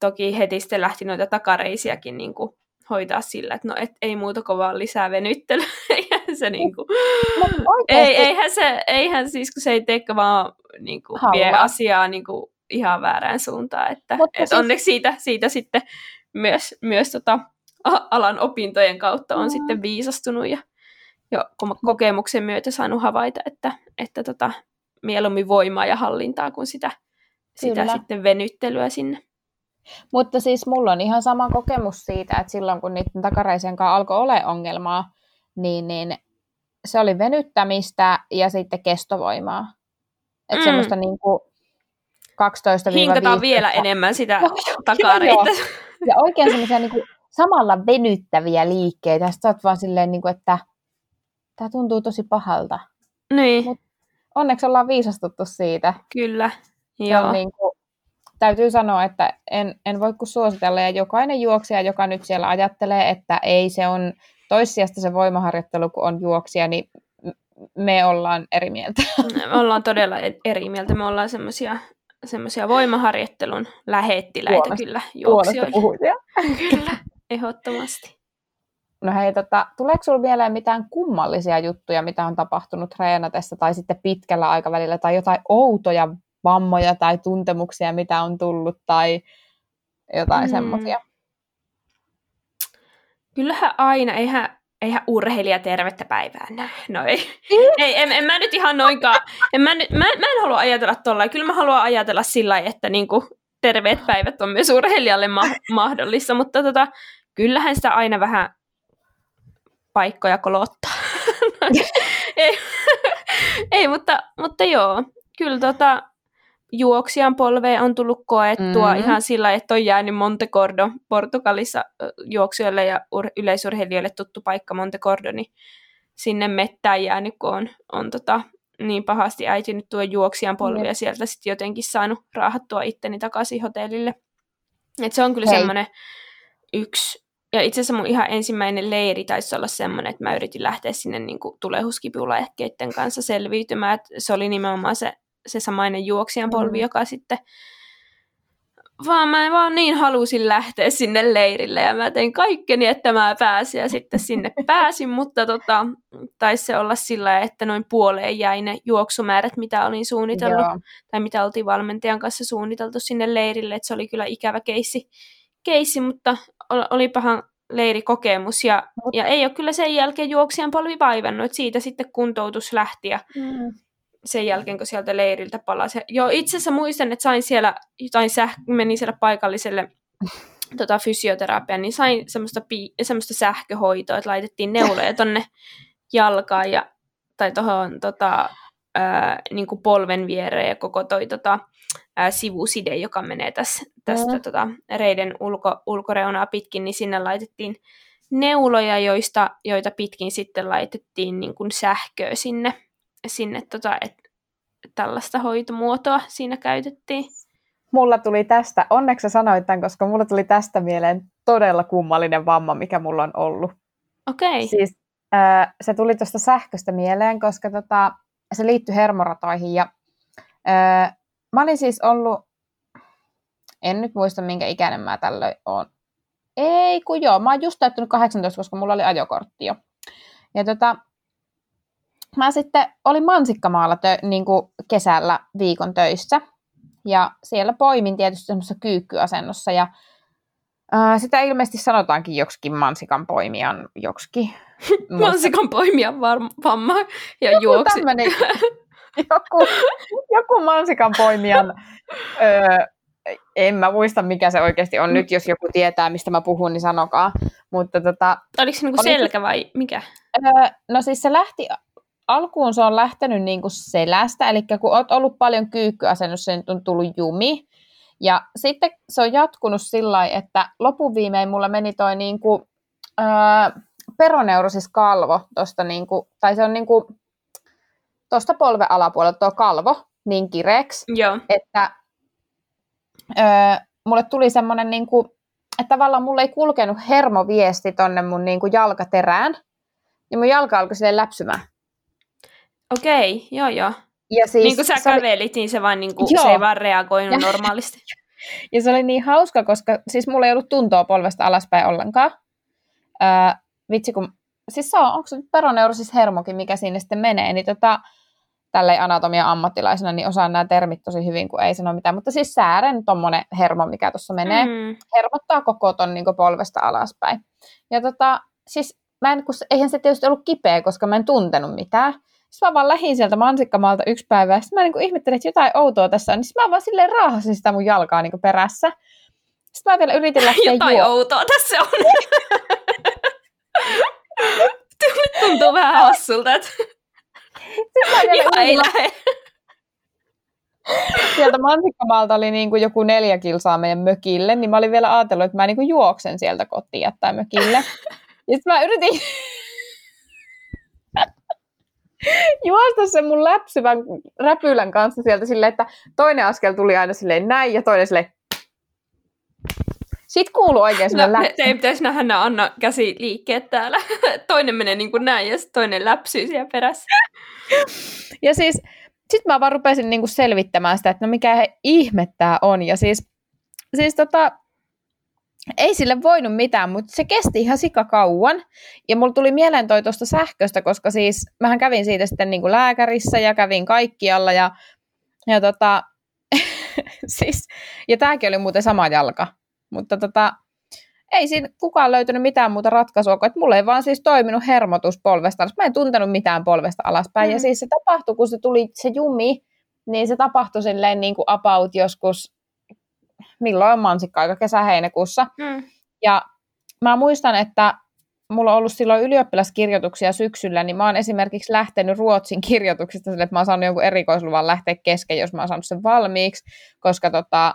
toki heti sitten lähti noita takareisiakin niinku hoitaa sillä, että no et, ei muuta kuin vaan lisää venyttelyä. se niinku, ei, eihän, se, eihän siis, kun se ei tee vaan niinku, vie asiaa niinku, ihan väärään suuntaan. Että, et siis... onneksi siitä, siitä sitten myös, myös tota, alan opintojen kautta on mm. sitten viisastunut ja jo kokemuksen myötä saanut havaita, että, että tota, mieluummin voimaa ja hallintaa kuin sitä, sitä sitten venyttelyä sinne. Mutta siis mulla on ihan sama kokemus siitä, että silloin kun niiden takareisen kanssa alkoi olla ongelmaa, niin, niin se oli venyttämistä ja sitten kestovoimaa. Että mm. semmoista niin kuin 12 Hinkataan vielä enemmän sitä takareita. Ja oikein semmoisia niin kuin samalla venyttäviä liikkeitä. Sitten olet vaan silleen, niin kuin, että tämä tuntuu tosi pahalta. Niin. Mut onneksi ollaan viisastuttu siitä. Kyllä, joo. niin kuin, täytyy sanoa, että en, en voi kuin suositella, ja jokainen juoksija, joka nyt siellä ajattelee, että ei se on toissijasta se voimaharjoittelu, kun on juoksija, niin me ollaan eri mieltä. Me ollaan todella e- eri mieltä. Me ollaan semmoisia semmoisia voimaharjoittelun lähettiläitä Puolesta, kyllä juoksijoille. Kyllä, ehdottomasti. No hei, tota, tuleeko sinulla mieleen mitään kummallisia juttuja, mitä on tapahtunut treenatessa tai sitten pitkällä aikavälillä, tai jotain outoja vammoja tai tuntemuksia, mitä on tullut, tai jotain mm. semmoisia? Kyllähän aina, eihän, eihän urheilija tervettä päivää näe. No ei, mm. ei en, en, mä nyt ihan noinkaan, en mä, nyt, mä, mä en halua ajatella tuolla, kyllä mä haluan ajatella sillä että niinku, terveet päivät on myös urheilijalle ma- mahdollista, mutta tota, kyllähän sitä aina vähän paikkoja kolottaa. ei, ei mutta, mutta joo, kyllä tota, juoksijan polveen on tullut koettua mm-hmm. ihan sillä, että on jäänyt Montecordo Portugalissa juoksijoille ja ur- yleisurheilijoille tuttu paikka Montecordo, niin sinne mettään jäänyt, kun on, on tota, niin pahasti äitynyt tuo juoksijan polvi mm. ja sieltä sitten jotenkin saanut raahattua itteni takaisin hotellille. Et se on kyllä semmoinen yksi, ja itse asiassa mun ihan ensimmäinen leiri taisi olla semmoinen, että mä yritin lähteä sinne niin tulehuskipulaehkeiden kanssa selviytymään, että se oli nimenomaan se se samainen juoksijan polvi, mm. joka sitten vaan mä vaan niin halusin lähteä sinne leirille ja mä tein kaikkeni, että mä pääsin ja sitten sinne pääsin, mutta tota, taisi se olla sillä että noin puoleen jäi ne juoksumäärät, mitä olin suunnitellut Joo. tai mitä oltiin valmentajan kanssa suunniteltu sinne leirille, että se oli kyllä ikävä keissi, keissi mutta oli pahan leirikokemus ja, ja ei ole kyllä sen jälkeen juoksijan polvi vaivannut, että siitä sitten kuntoutus lähti ja mm sen jälkeen, kun sieltä leiriltä palasi. Joo, itse asiassa muistan, että sain siellä jotain säh- menin siellä paikalliselle tota, fysioterapiaan, niin sain semmoista, pi- semmoista sähköhoitoa, että laitettiin neuloja tonne jalkaan ja, tai tuohon tota, niin polven viereen ja koko toi tota, ää, sivuside, joka menee tässä, tästä mm. tota, reiden ulko, ulkoreunaa pitkin, niin sinne laitettiin neuloja, joista, joita pitkin sitten laitettiin niin kuin sähköä sinne sinne, tota, että tällaista hoitomuotoa siinä käytettiin. Mulla tuli tästä, onneksi sanoit tämän, koska mulla tuli tästä mieleen todella kummallinen vamma, mikä mulla on ollut. Okei. Okay. Siis äh, se tuli tuosta sähköstä mieleen, koska tota, se liittyi hermoratoihin. Ja, äh, mä olin siis ollut, en nyt muista minkä ikäinen mä tällöin on. Ei kun joo, mä oon just täyttänyt 18, koska mulla oli ajokortti jo. Ja tota, mä sitten olin Mansikkamaalla tö, niin kuin kesällä viikon töissä. Ja siellä poimin tietysti semmoisessa kyykkyasennossa. Ja ää, sitä ilmeisesti sanotaankin joksikin mansikan poimijan joksikin. mansikan poimijan vamma ja joku juoksi. joku, joku mansikan poimijan... Öö, en mä muista, mikä se oikeasti on. Nyt jos joku tietää, mistä mä puhun, niin sanokaa. Mutta tota, Oliko se niinku selkä vai mikä? Öö, no siis se lähti alkuun se on lähtenyt niin kuin selästä, eli kun olet ollut paljon kyykkyasennus, se on tullut jumi. Ja sitten se on jatkunut sillä että lopuviimein mulla meni toi niin kuin, öö, peroneurosis kalvo, tosta niin kuin, tai se on niin kuin, tuosta polven alapuolelta tuo kalvo niin kireeksi, Joo. että öö, mulle tuli semmoinen, niin kuin, että tavallaan mulle ei kulkenut hermoviesti tonne mun niin kuin jalkaterään, ja mun jalka alkoi silleen läpsymään. Okei, joo joo. Ja siis, niin kuin sä se oli- kävelit, niin se, vaan niin kuin, Joo. se ei vaan reagoinut Ja- normaalisti. Ja se oli niin hauska, koska siis mulla ei ollut tuntoa polvesta alaspäin ollenkaan. Öö, vitsi kun, siis se on, onko se nyt peroneurosis hermokin, mikä sinne sitten menee, niin tota, tälleen anatomia ammattilaisena, niin osaan nämä termit tosi hyvin, kun ei sano mitään. Mutta siis säären tommonen hermo, mikä tuossa menee, mm. Hermottaa koko ton niin polvesta alaspäin. Ja tota, siis mä en, kun, eihän se tietysti ollut kipeä, koska mä en tuntenut mitään. Sitten mä vaan lähdin sieltä mansikkamaalta yksi päivä, ja sitten mä niin ihmettelin, että jotain outoa tässä on, niin sitten mä vaan silleen raahasin sitä mun jalkaa niin perässä. Sitten mä vielä yritin lähteä Jotain juo- outoa tässä on. Nyt tuntuu vähän hassulta, että Sitten mä vielä ihan ei lähde. sieltä mansikkamaalta oli niin kuin joku neljä kilsaa meidän mökille, niin mä olin vielä ajatellut, että mä niin kuin juoksen sieltä kotiin tai mökille. Ja sitten mä yritin juosta sen mun läpsyvän räpylän kanssa sieltä silleen, että toinen askel tuli aina silleen näin ja toinen silleen sitten kuuluu oikein No, semmoinen me, läpsy. ei pitäisi nähdä nämä Anna käsi liikkeet täällä. Toinen menee niin kuin näin ja sitten toinen läpsyy siellä perässä. Ja siis sitten mä vaan rupesin niinku selvittämään sitä, että no mikä ihme tää on. Ja siis, siis tota, ei sille voinut mitään, mutta se kesti ihan sika kauan. Ja mulla tuli mieleen toi tuosta sähköstä, koska siis mähän kävin siitä sitten niinku lääkärissä ja kävin kaikkialla. Ja, ja tota, siis, ja tääkin oli muuten sama jalka. Mutta tota, ei siinä kukaan löytänyt mitään muuta ratkaisua, kuin että mulla ei vaan siis toiminut hermotus polvesta alas. Mä en tuntenut mitään polvesta alaspäin. Mm. Ja siis se tapahtui, kun se tuli se jumi, niin se tapahtui silleen niin kuin about joskus, milloin on mansikka-aika, kesä-heinäkuussa. Mm. Ja mä muistan, että mulla on ollut silloin ylioppilaskirjoituksia syksyllä, niin mä oon esimerkiksi lähtenyt Ruotsin kirjoituksista sille, että mä oon saanut jonkun erikoisluvan lähteä kesken, jos mä oon saanut sen valmiiksi, koska tota,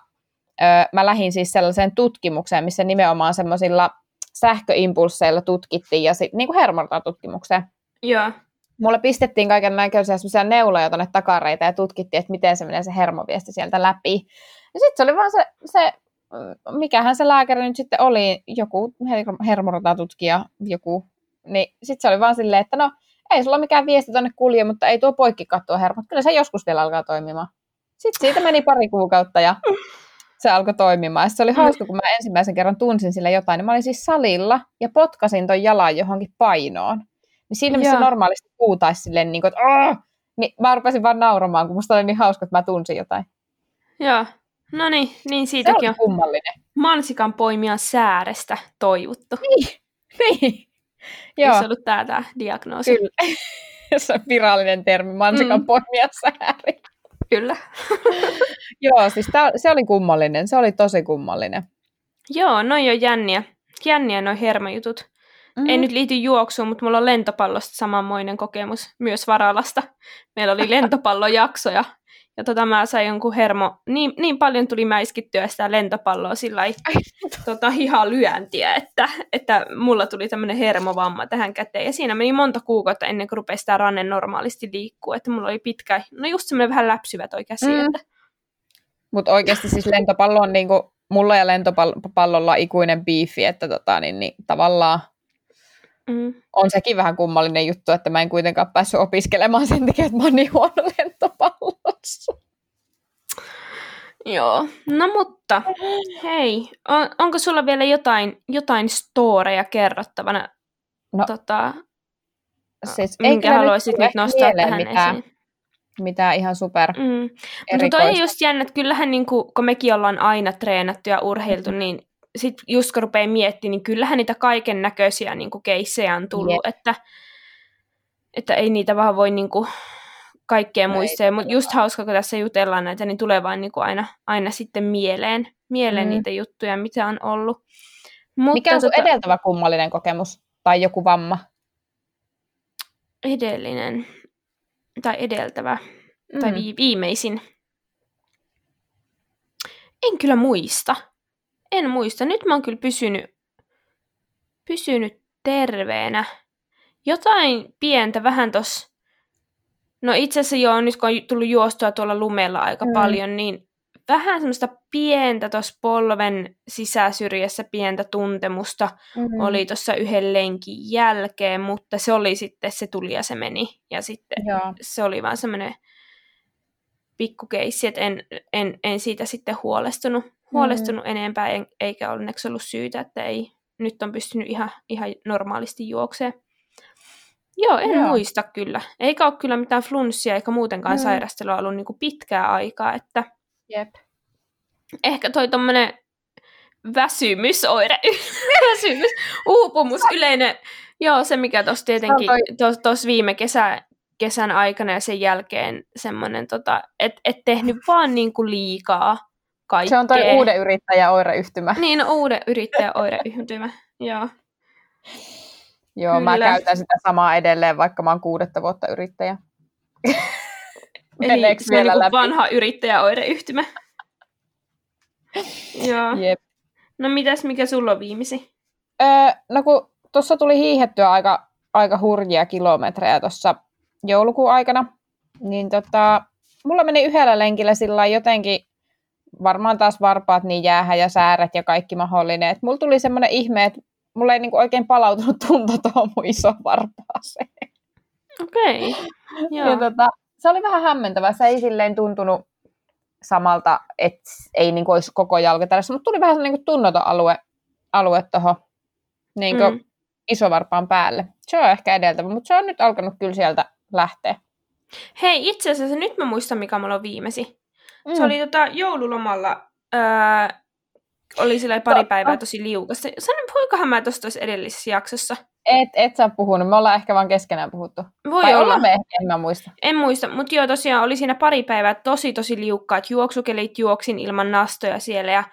ö, mä lähdin siis sellaiseen tutkimukseen, missä nimenomaan semmoisilla sähköimpulseilla tutkittiin, ja sit, niin kuin tutkimukseen. Joo. Mulle pistettiin kaiken näköisiä semmoisia neuloja tuonne takareita ja tutkittiin, että miten se menee se hermoviesti sieltä läpi. Ja sitten se oli vaan se, se, mikähän se lääkäri nyt sitten oli, joku her- hermorotatutkija, joku, niin sitten se oli vaan silleen, että no ei sulla mikään viesti tonne kulje, mutta ei tuo poikki katsoa hermot, kyllä se joskus vielä alkaa toimimaan. Sitten siitä meni pari kuukautta ja se alkoi toimimaan. Ja se oli hauska, kun mä ensimmäisen kerran tunsin sille jotain, niin mä olin siis salilla ja potkasin ton jalan johonkin painoon. Niin siinä, missä Joo. normaalisti puutaisi silleen, niin kuin, että Aah! niin mä rupesin vaan nauramaan, kun musta oli niin hauska, että mä tunsin jotain. Joo. No niin, niin siitäkin on kummallinen. mansikan poimijan säärestä toivuttu. Niin. Joo. Joo, Se ollut tää, tää diagnoosi. kyllä. se on virallinen termi, mansikan Mm. poimia sääri. Kyllä. Joo, siis tää, se oli kummallinen, se oli tosi kummallinen. Joo, noi on jänniä. Jänniä noi hermojutut. Mm. Ei nyt liity juoksuun, mutta mulla on lentopallosta samanmoinen kokemus myös Varalasta. Meillä oli lentopallojakso ja, ja tota, mä sain jonkun hermo, niin, niin paljon tuli mäiskittyä sitä lentopalloa sillä tota, hiha lyöntiä, että, että mulla tuli tämmöinen hermovamma tähän käteen. Ja siinä meni monta kuukautta ennen kuin rupesi tämä ranne normaalisti liikkuu, että mulla oli pitkä, no just semmoinen vähän läpsyvä toi käsi, Mm. mm. että Mutta oikeasti siis lentopallo on niinku, mulla ja lentopallolla ikuinen biifi, että tota, niin, niin, tavallaan mm, on sekin vähän kummallinen juttu, että mä en kuitenkaan päässyt opiskelemaan sen takia, että mä oon niin huono lentopallossa. Joo, no mutta hei, on, onko sulla vielä jotain, jotain storeja kerrottavana? No, tota, Siis minkä kyllä haluaisit tule nyt nostaa tähän mitään, esiin? mitään ihan super Mm. Mutta toi on just jännä, että kyllähän niin kuin, kun mekin ollaan aina treenattu ja urheiltu, niin sit just kun rupeaa miettimään, niin kyllähän niitä kaiken näköisiä niin keissejä on tullut, että, että ei niitä vaan voi niin kuin, kaikkea No muistaa. Mutta just hauska, kun tässä jutellaan näitä, niin tulee vaan niin kuin aina, aina sitten mieleen, mieleen Mm. niitä juttuja, mitä on ollut. Mutta Mikä on sun tota, edeltävä kummallinen kokemus? Tai joku vamma? edellinen? tai edeltävä, mm. tai vi- viimeisin. En kyllä muista. En muista. Nyt mä oon kyllä pysynyt, pysynyt terveenä. Jotain pientä vähän tos... No itse asiassa joo, nyt kun on tullut juostua tuolla lumella aika mm. paljon, niin vähän semmoista pientä tuossa polven sisäsyrjässä pientä tuntemusta mm-hmm. oli tuossa yhden lenkin jälkeen, mutta se oli sitten, se tuli ja se meni. Ja sitten Joo. se oli vaan semmoinen pikkukeissi, että en, en, en siitä sitten huolestunut, huolestunut mm-hmm. enempää, en, eikä onneksi ollut syytä, että ei, nyt on pystynyt ihan, ihan normaalisti juokseen. Joo, en Joo. muista kyllä. Eikä ole kyllä mitään flunssia eikä muutenkaan mm. sairastelua ollut niin kuin pitkää aikaa, että Jep. Ehkä toi tommonen väsymysoire, väsymys, uupumus, yleinen, joo se mikä tuossa tietenkin, tuossa tos viime kesä, kesän aikana ja sen jälkeen semmoinen, tota, että et tehnyt vaan niinku liikaa kaikkea. Se on toi uuden yrittäjä oireyhtymä. Niin, no, uuden yrittäjä oireyhtymä, joo. Joo, Kyllä. mä käytän sitä samaa edelleen, vaikka mä oon kuudetta vuotta yrittäjä. Eli se vielä on niin vanha yrittäjäoireyhtymä. Joo. Jep. No mitäs, mikä sulla on viimisi? Öö, no kun tuossa tuli hiihettyä aika, aika hurjia kilometrejä tuossa joulukuun aikana, niin tota, mulla meni yhdellä lenkillä sillä jotenkin, varmaan taas varpaat niin jäähä ja säärät ja kaikki mahdollinen. Et mulla tuli semmoinen ihme, että mulla ei niinku oikein palautunut tunto tuohon mun iso varpaaseen. Okei. Okay. Ja tota, se oli vähän hämmentävä. Se ei silleen tuntunut samalta, että ei niin kuin olisi koko jalka tällaista, mutta tuli vähän niin kuin tunnoton alue, alue tuohon niin mm. isovarpaan päälle. Se on ehkä edeltävä, mutta se on nyt alkanut kyllä sieltä lähteä. Hei, itse asiassa nyt mä muistan, mikä mulla on viimesi. Mm. Se oli tota, joululomalla, öö, oli sillä pari päivää tosi liukasta. Sanon, puhuikohan mä tuossa edellisessä jaksossa? Et, et sä puhunut, me ollaan ehkä vaan keskenään puhuttu. Voi Vai olla. Me, en mä muista. En muista, mutta joo tosiaan oli siinä pari päivää tosi tosi liukkaat juoksukelit, juoksin ilman nastoja siellä ja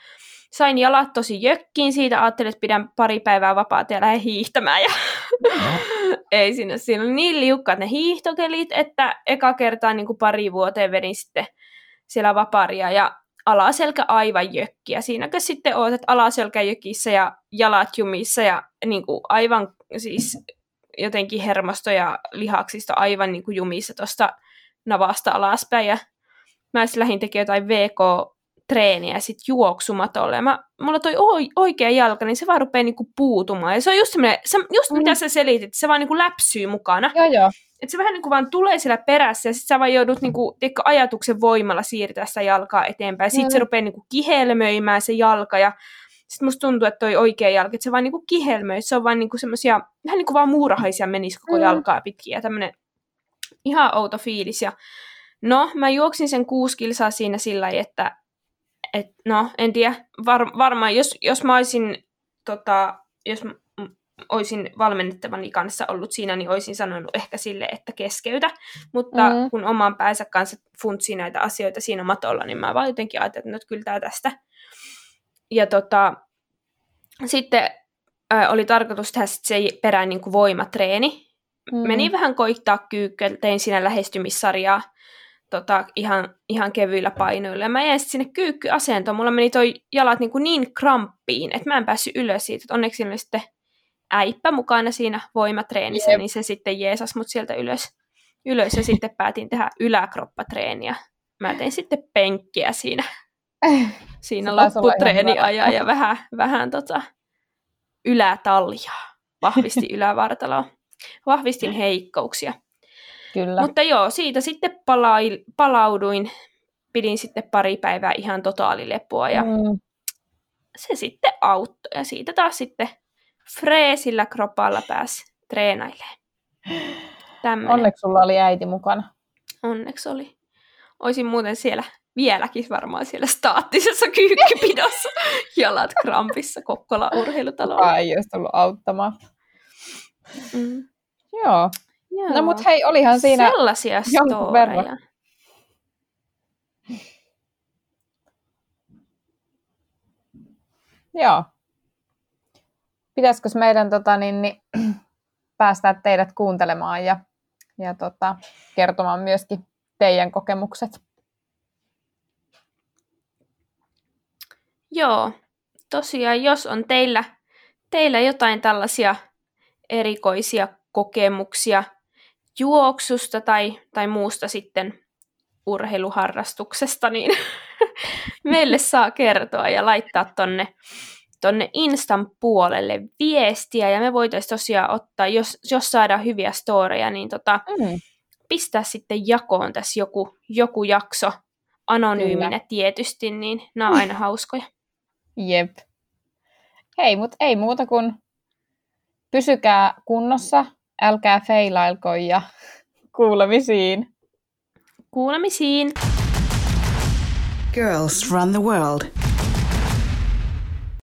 sain jalat tosi jökkiin siitä, ajattelin, että pidän pari päivää vapaata ja lähden hiihtämään. Ja ei sinne, siinä oli niin liukkaat ne hiihtokelit, että eka kertaa niin kuin pari vuoteen vedin sitten siellä vaparia ja alaselkä aivan jökkiä. Siinäkö sitten oot, että alaselkä jökissä ja jalat jumissa ja niin kuin aivan siis jotenkin hermosto ja lihaksista aivan niin kuin jumissa tuosta navasta alaspäin. Ja mä sitten lähdin tekemään jotain VK-treeniä sitten juoksumatolle. Ja mä, mulla toi oikea jalka, niin se vaan rupeaa niinku puutumaan. Ja se on just, se, just mm. mitä sä selitit, se vaan niinku läpsyy mukana. Joo, joo. Et se vähän niin kuin vaan tulee siellä perässä ja sitten sä vaan joudut niin kuin, teikö, ajatuksen voimalla siirtää sitä jalkaa eteenpäin. Sitten mm. se rupeaa niin kuin kihelmöimään se jalka ja sitten musta tuntuu, että toi oikea jalka, että se vaan niinku kihelmöi, se on vaan niinku semmosia, vähän niinku vaan muurahaisia menisi koko mm. jalkaa pitkin ja tämmönen ihan outo fiilis. Ja no, mä juoksin sen kuusi kilsaa siinä sillä että et, no, en tiedä, var, varmaan jos, jos mä olisin, tota, jos olisin valmennettavani kanssa ollut siinä, niin olisin sanonut ehkä sille, että keskeytä. Mutta mm. kun oman päänsä kanssa funtsi näitä asioita siinä matolla, niin mä vaan jotenkin ajattelin, että no, kyllä tää tästä ja tota, sitten ää, oli tarkoitus tehdä sit se perään niin kuin voimatreeni. Mm. Meni vähän koittaa kyykkyä, tein siinä lähestymissarjaa tota, ihan, ihan kevyillä painoilla. Ja mä jäin sitten sinne kyykkyasentoon. Mulla meni toi jalat niin, kuin niin kramppiin, että mä en päässyt ylös siitä. Et onneksi oli sitten äippä mukana siinä voimatreenissä, Jep. niin se sitten jeesas mut sieltä ylös. ylös ja sitten päätin tehdä yläkroppatreeniä. Mä tein sitten penkkiä siinä siinä lopputreeniajan ja vähän, vähän tota, ylätaljaa. Vahvisti ylävartaloa. Vahvistin heikkouksia. Kyllä. Mutta joo, siitä sitten palai, palauduin. Pidin sitten pari päivää ihan totaalilepua ja mm. se sitten auttoi. Ja siitä taas sitten freesillä kropalla pääsi treenailemaan. Tämmönen. Onneksi sulla oli äiti mukana. Onneksi oli. Olisin muuten siellä vieläkin varmaan siellä staattisessa kyykkypidossa, jalat krampissa Kokkola urheilutalolla. Ei olisi tullut auttamaan. Mm. Joo. Joo. No mut hei, olihan siinä Sellaisia storeja. Joo. Pitäisikö meidän tota, niin, niin, päästää teidät kuuntelemaan ja ja tota, kertomaan myöskin teidän kokemukset. Joo, tosiaan jos on teillä, teillä jotain tällaisia erikoisia kokemuksia juoksusta tai, tai muusta sitten urheiluharrastuksesta, niin meille saa kertoa ja laittaa tonne, tonne Instan puolelle viestiä, ja me voitaisiin tosiaan ottaa, jos, jos saadaan hyviä storeja, niin tota, mm. pistää sitten jakoon tässä joku, joku jakso, anonyyminä Kyllä. tietysti, niin nämä on aina hauskoja. Jep. Hei, mutta ei muuta kuin pysykää kunnossa, älkää feilailko ja kuulemisiin. Kuulemisiin. Girls run the world.